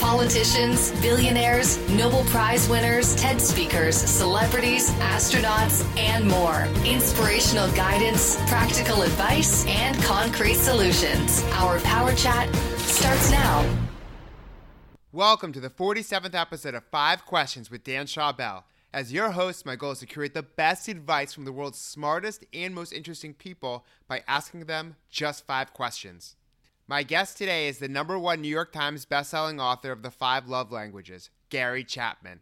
politicians, billionaires, Nobel Prize winners, TED speakers, celebrities, astronauts, and more. Inspirational guidance, practical advice, and concrete solutions. Our Power Chat starts now. Welcome to the 47th episode of Five Questions with Dan Schawbel. As your host, my goal is to create the best advice from the world's smartest and most interesting people by asking them just five questions. My guest today is the number one New York Times bestselling author of The Five Love Languages, Gary Chapman.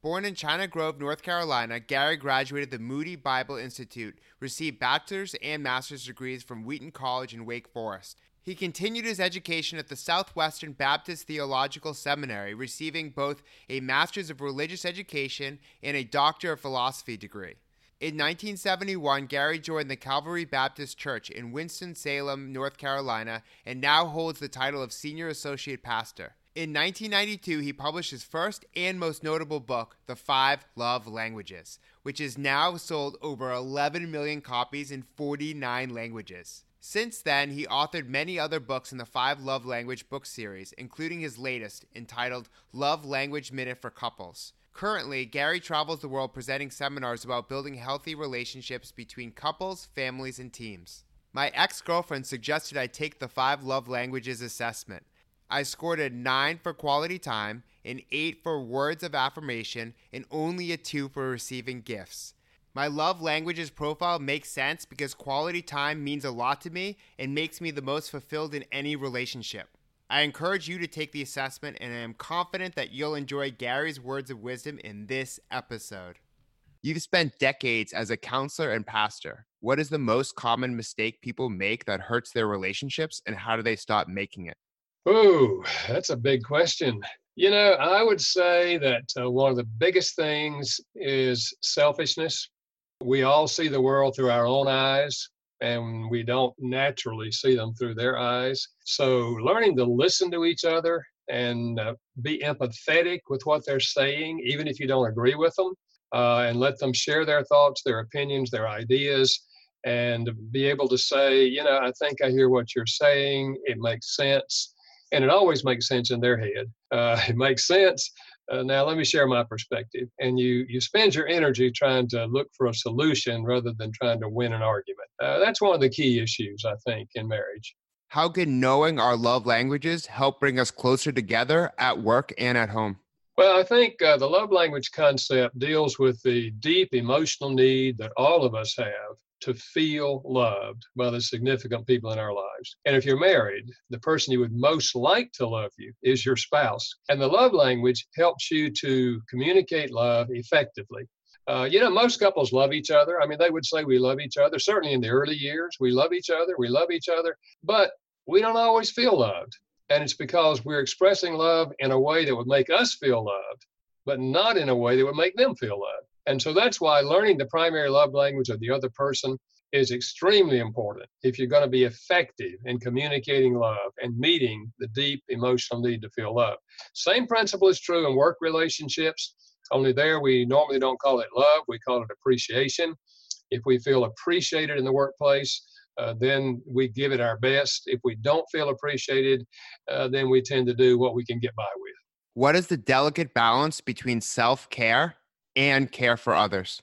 Born in China Grove, North Carolina, Gary graduated the Moody Bible Institute, received bachelor's and master's degrees from Wheaton College in Wake Forest. He continued his education at the Southwestern Baptist Theological Seminary, receiving both a Master's of Religious Education and a Doctor of Philosophy degree. In 1971, Gary joined the Calvary Baptist Church in Winston-Salem, North Carolina, and now holds the title of Senior Associate Pastor. In 1992, he published his first and most notable book, The Five Love Languages, which is now sold over 11 million copies in 49 languages. Since then, he authored many other books in the Five Love Language book series, including his latest, entitled Love Language Minute for Couples. Currently, Gary travels the world presenting seminars about building healthy relationships between couples, families, and teams. My ex girlfriend suggested I take the five love languages assessment. I scored a 9 for quality time, an 8 for words of affirmation, and only a 2 for receiving gifts. My love languages profile makes sense because quality time means a lot to me and makes me the most fulfilled in any relationship. I encourage you to take the assessment, and I am confident that you'll enjoy Gary's words of wisdom in this episode. You've spent decades as a counselor and pastor. What is the most common mistake people make that hurts their relationships, and how do they stop making it? Oh, that's a big question. You know, I would say that uh, one of the biggest things is selfishness. We all see the world through our own eyes and we don't naturally see them through their eyes. So, learning to listen to each other and uh, be empathetic with what they're saying, even if you don't agree with them, uh, and let them share their thoughts, their opinions, their ideas, and be able to say, you know, I think I hear what you're saying. It makes sense. And it always makes sense in their head. Uh, it makes sense uh, now let me share my perspective. And you you spend your energy trying to look for a solution rather than trying to win an argument. Uh, that's one of the key issues i think in marriage. How can knowing our love languages help bring us closer together at work and at home? Well, I think uh, the love language concept deals with the deep emotional need that all of us have to feel loved by the significant people in our lives. And if you're married, the person you would most like to love you is your spouse. And the love language helps you to communicate love effectively. Uh, you know, most couples love each other. I mean, they would say we love each other. Certainly in the early years, we love each other, we love each other, but we don't always feel loved. And it's because we're expressing love in a way that would make us feel loved, but not in a way that would make them feel loved. And so that's why learning the primary love language of the other person is extremely important if you're going to be effective in communicating love and meeting the deep emotional need to feel love. Same principle is true in work relationships, only there we normally don't call it love, we call it appreciation. If we feel appreciated in the workplace, uh, then we give it our best. If we don't feel appreciated, uh, then we tend to do what we can get by with. What is the delicate balance between self care and care for others?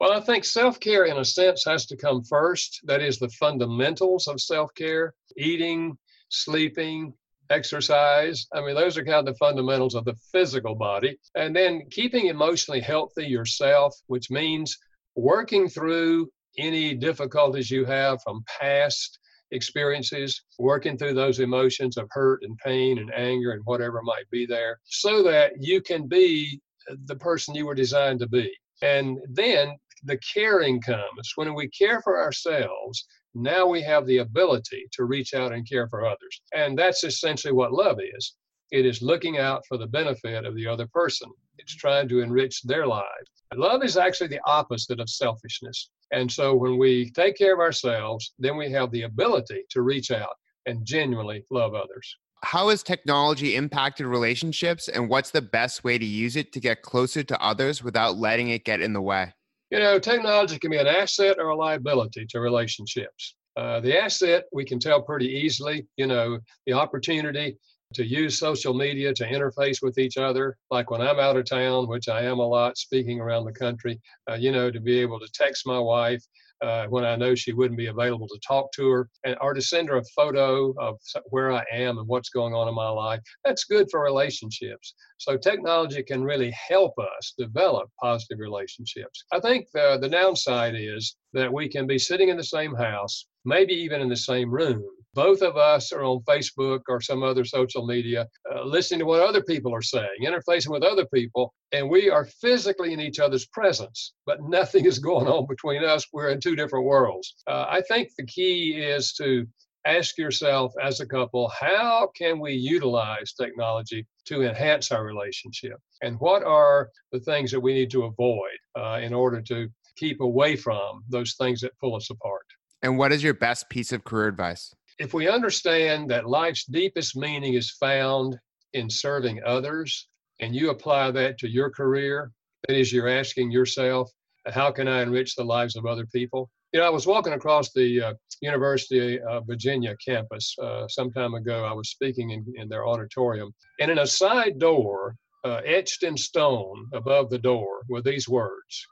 Well, I think self care, in a sense, has to come first. That is the fundamentals of self care eating, sleeping, exercise. I mean, those are kind of the fundamentals of the physical body. And then keeping emotionally healthy yourself, which means working through any difficulties you have from past experiences, working through those emotions of hurt and pain and anger and whatever might be there, so that you can be the person you were designed to be. And then the caring comes. When we care for ourselves, now we have the ability to reach out and care for others. And that's essentially what love is. It is looking out for the benefit of the other person. It's trying to enrich their lives. Love is actually the opposite of selfishness. And so when we take care of ourselves, then we have the ability to reach out and genuinely love others. How has technology impacted relationships, and what's the best way to use it to get closer to others without letting it get in the way? You know, technology can be an asset or a liability to relationships. Uh, the asset we can tell pretty easily, you know, the opportunity to use social media to interface with each other, like when I'm out of town, which I am a lot speaking around the country, uh, you know, to be able to text my wife uh, when I know she wouldn't be available to talk to her, and or to send her a photo of where I am and what's going on in my life. That's good for relationships. So technology can really help us develop positive relationships. I think the, the downside is that we can be sitting in the same house, maybe even in the same room, both of us are on Facebook or some other social media, uh, listening to what other people are saying, interfacing with other people, and we are physically in each other's presence, but nothing is going on between us. We're in two different worlds. Uh, I think the key is to ask yourself as a couple, how can we utilize technology to enhance our relationship? And what are the things that we need to avoid uh, in order to keep away from those things that pull us apart? And what is your best piece of career advice? If we understand that life's deepest meaning is found in serving others, and you apply that to your career, that is, you're asking yourself, how can I enrich the lives of other people? You know, I was walking across the uh, University of Virginia campus uh, some time ago. I was speaking in, in their auditorium, and in a side door, uh, etched in stone above the door, were these words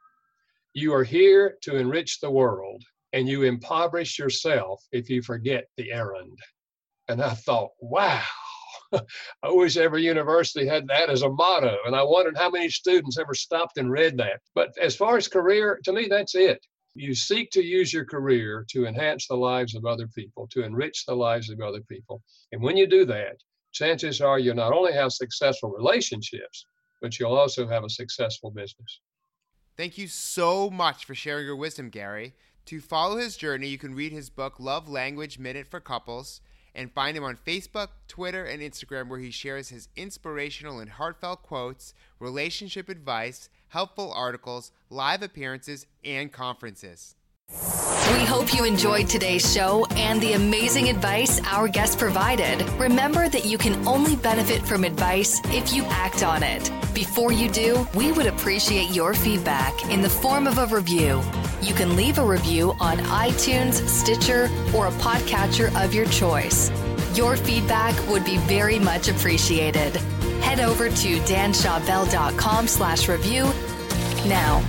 You are here to enrich the world and you impoverish yourself if you forget the errand. And I thought, wow, I wish every university had that as a motto. And I wondered how many students ever stopped and read that. But as far as career, to me, that's it. You seek to use your career to enhance the lives of other people, to enrich the lives of other people. And when you do that, chances are you'll not only have successful relationships, but you'll also have a successful business. Thank you so much for sharing your wisdom, Gary. To follow his journey, you can read his book, Love Language Minute for Couples, and find him on Facebook, Twitter, and Instagram, where he shares his inspirational and heartfelt quotes, relationship advice, helpful articles, live appearances, and conferences. We hope you enjoyed today's show and the amazing advice our guest provided. Remember that you can only benefit from advice if you act on it. Before you do, we would appreciate your feedback in the form of a review. You can leave a review on iTunes, Stitcher, or a podcatcher of your choice. Your feedback would be very much appreciated. Head over to danschawbel.com slash review now.